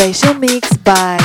special mix by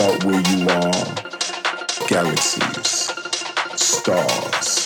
is where you are, galaxies, what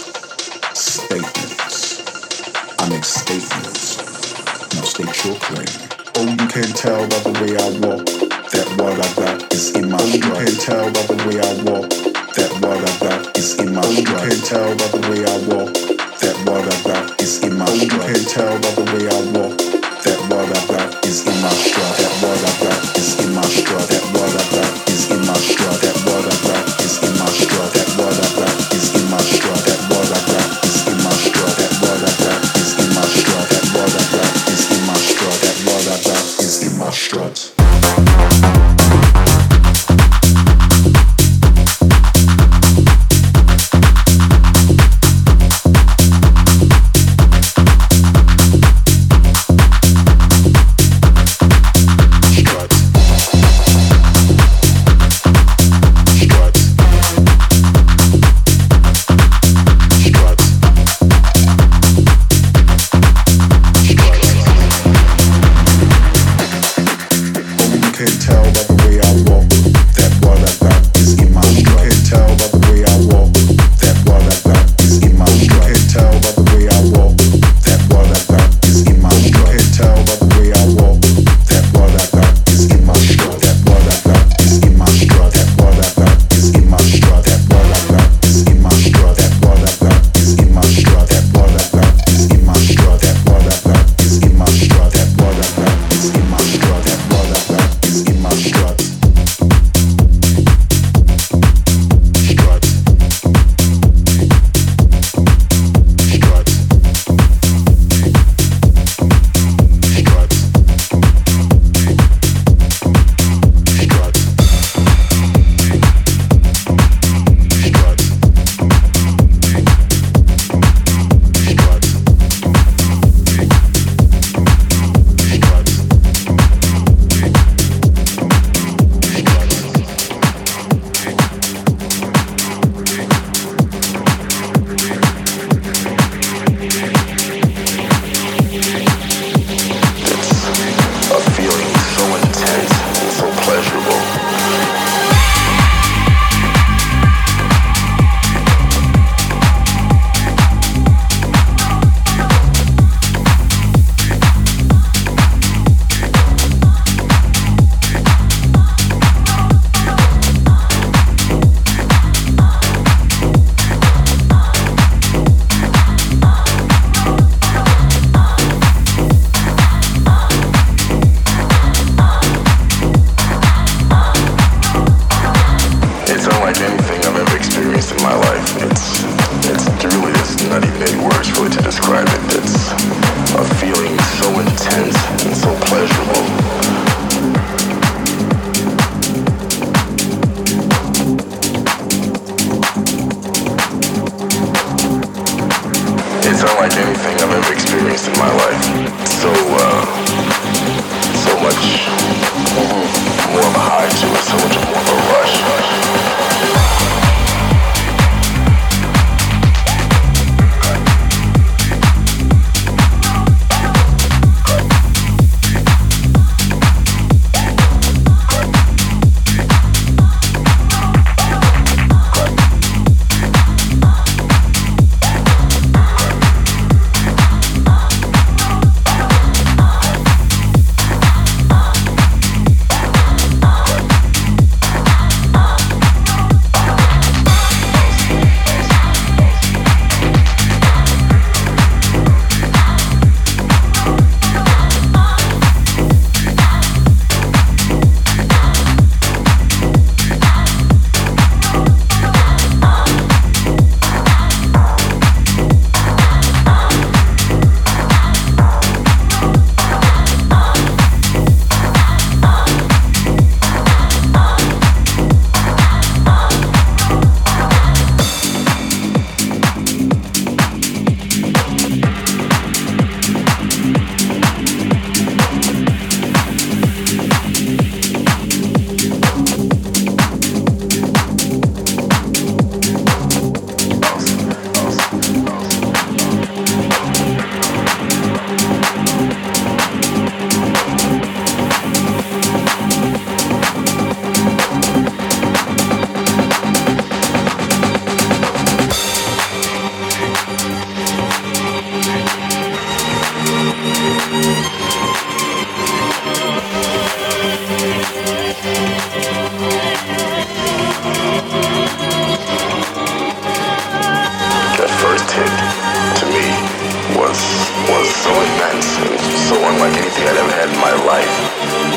nós.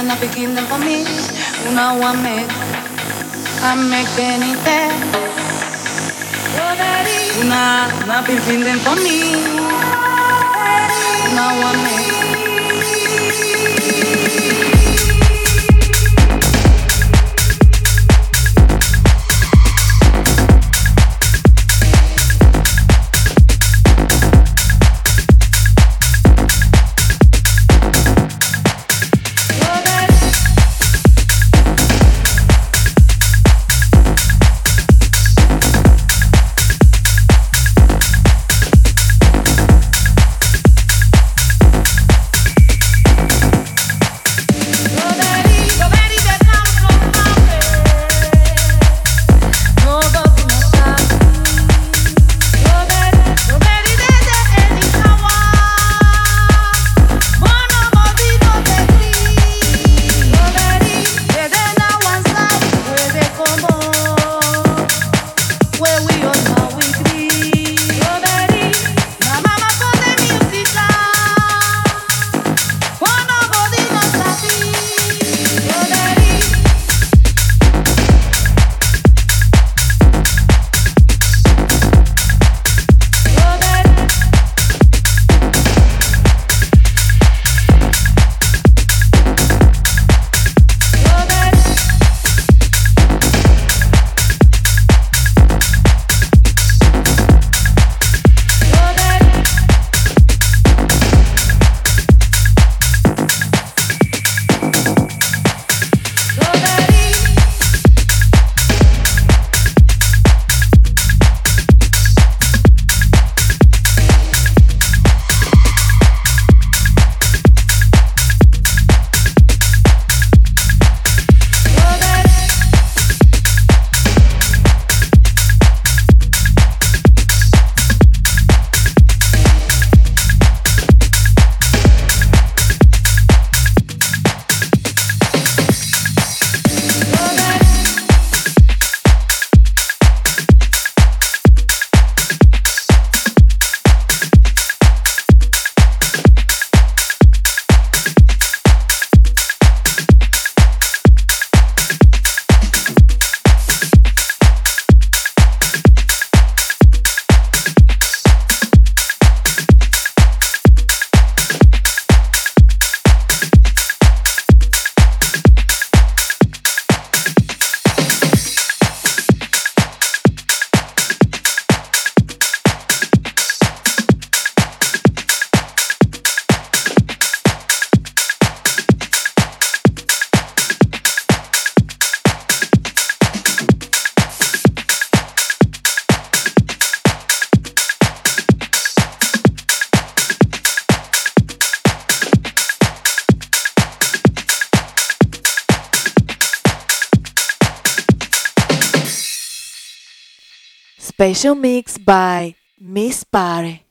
Una na picking them for me Una one make I make anything Una na picking them for me Una one make Special mix by Miss Party.